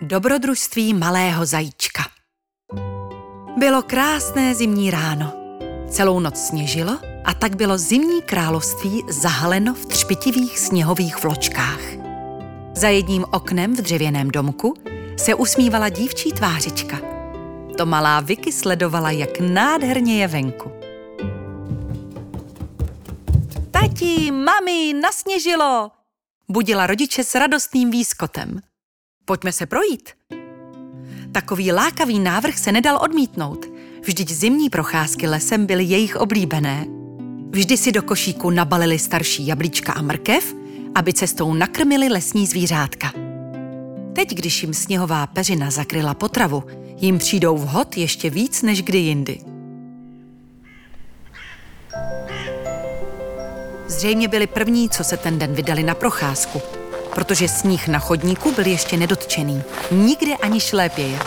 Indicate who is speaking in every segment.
Speaker 1: Dobrodružství malého zajíčka Bylo krásné zimní ráno. Celou noc sněžilo a tak bylo zimní království zahaleno v třpitivých sněhových vločkách. Za jedním oknem v dřevěném domku se usmívala dívčí tvářička. To malá Vicky sledovala, jak nádherně je venku. Tati, mami, nasněžilo! Budila rodiče s radostným výskotem. Pojďme se projít. Takový lákavý návrh se nedal odmítnout. Vždyť zimní procházky lesem byly jejich oblíbené. Vždy si do košíku nabalili starší jablíčka a mrkev, aby cestou nakrmili lesní zvířátka. Teď, když jim sněhová peřina zakryla potravu, jim přijdou vhod ještě víc než kdy jindy. Zřejmě byli první, co se ten den vydali na procházku, protože sníh na chodníku byl ještě nedotčený. Nikde ani šlépěje.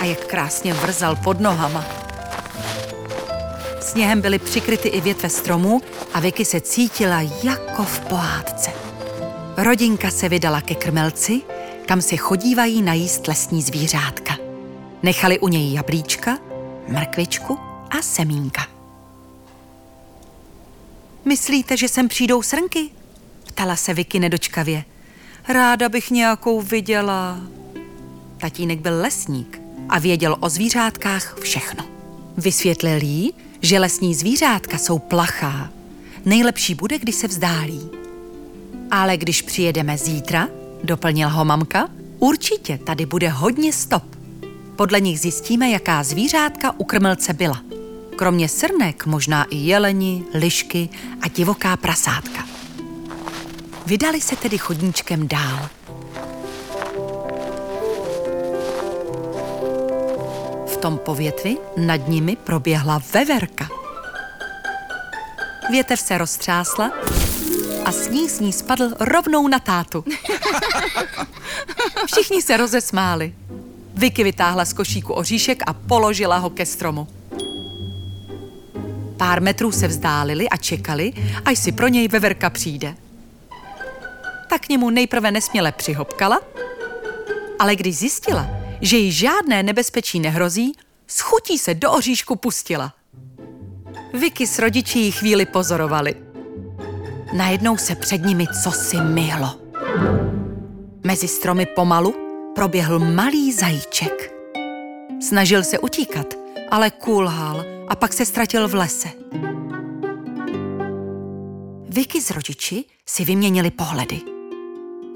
Speaker 1: A jak krásně vrzal pod nohama. Sněhem byly přikryty i větve stromů a Vicky se cítila jako v pohádce. Rodinka se vydala ke krmelci, kam se chodívají najíst lesní zvířátka. Nechali u něj jablíčka, mrkvičku a semínka. Myslíte, že sem přijdou srnky? Ptala se Vicky nedočkavě. Ráda bych nějakou viděla. Tatínek byl lesník a věděl o zvířátkách všechno. Vysvětlil jí, že lesní zvířátka jsou plachá. Nejlepší bude, když se vzdálí. Ale když přijedeme zítra, doplnil ho mamka, určitě tady bude hodně stop. Podle nich zjistíme, jaká zvířátka u krmelce byla. Kromě srnek možná i jeleni, lišky a divoká prasátka. Vydali se tedy chodníčkem dál. V tom povětvi nad nimi proběhla veverka. Větev se roztřásla a sníh z ní spadl rovnou na tátu. Všichni se rozesmáli. Vicky vytáhla z košíku oříšek a položila ho ke stromu. Pár metrů se vzdálili a čekali, až si pro něj veverka přijde tak k němu nejprve nesměle přihopkala, ale když zjistila, že jí žádné nebezpečí nehrozí, schutí se do oříšku pustila. Vicky s rodiči jí chvíli pozorovali. Najednou se před nimi cosi myhlo. Mezi stromy pomalu proběhl malý zajíček. Snažil se utíkat, ale kulhal a pak se ztratil v lese. Vicky s rodiči si vyměnili pohledy.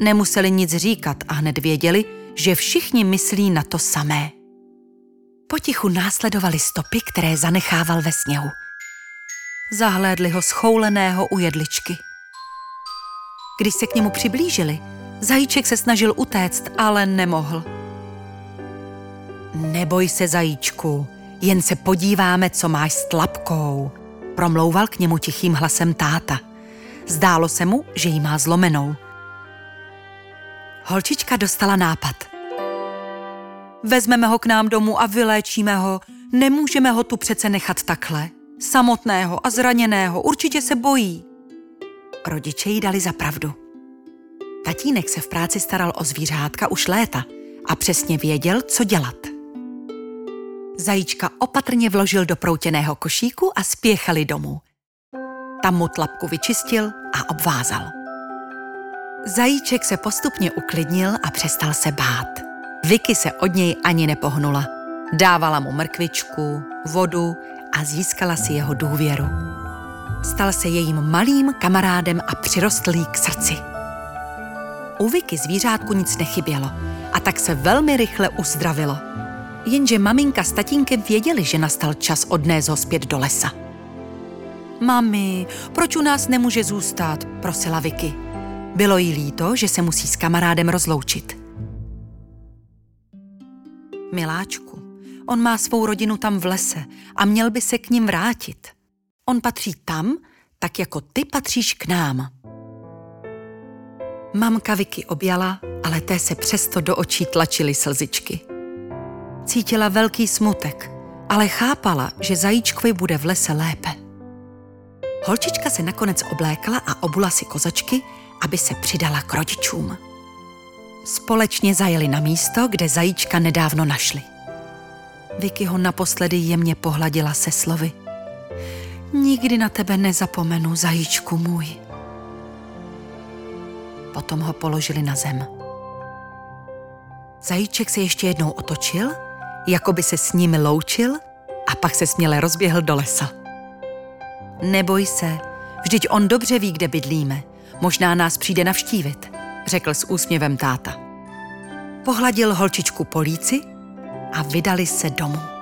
Speaker 1: Nemuseli nic říkat a hned věděli, že všichni myslí na to samé. Potichu následovali stopy, které zanechával ve sněhu. Zahlédli ho schouleného u jedličky. Když se k němu přiblížili, zajíček se snažil utéct, ale nemohl. Neboj se, zajíčku, jen se podíváme, co máš s tlapkou, promlouval k němu tichým hlasem táta. Zdálo se mu, že jí má zlomenou holčička dostala nápad. Vezmeme ho k nám domů a vyléčíme ho. Nemůžeme ho tu přece nechat takhle. Samotného a zraněného určitě se bojí. Rodiče jí dali za pravdu. Tatínek se v práci staral o zvířátka už léta a přesně věděl, co dělat. Zajíčka opatrně vložil do proutěného košíku a spěchali domů. Tam mu tlapku vyčistil a obvázal. Zajíček se postupně uklidnil a přestal se bát. Vicky se od něj ani nepohnula. Dávala mu mrkvičku, vodu a získala si jeho důvěru. Stal se jejím malým kamarádem a přirostlý k srdci. U Vicky zvířátku nic nechybělo a tak se velmi rychle uzdravilo. Jenže maminka s tatínkem věděli, že nastal čas odnést ho zpět do lesa. Mami, proč u nás nemůže zůstat? prosila Vicky. Bylo jí líto, že se musí s kamarádem rozloučit. Miláčku, on má svou rodinu tam v lese a měl by se k ním vrátit. On patří tam, tak jako ty patříš k nám. Mamka Vicky objala, ale té se přesto do očí tlačily slzičky. Cítila velký smutek, ale chápala, že zajíčkovi bude v lese lépe. Holčička se nakonec oblékla a obula si kozačky, aby se přidala k rodičům. Společně zajeli na místo, kde zajíčka nedávno našli. Vicky ho naposledy jemně pohladila se slovy. Nikdy na tebe nezapomenu, zajíčku můj. Potom ho položili na zem. Zajíček se ještě jednou otočil, jako by se s nimi loučil a pak se směle rozběhl do lesa. Neboj se, vždyť on dobře ví, kde bydlíme. Možná nás přijde navštívit, řekl s úsměvem táta. Pohladil holčičku po líci a vydali se domů.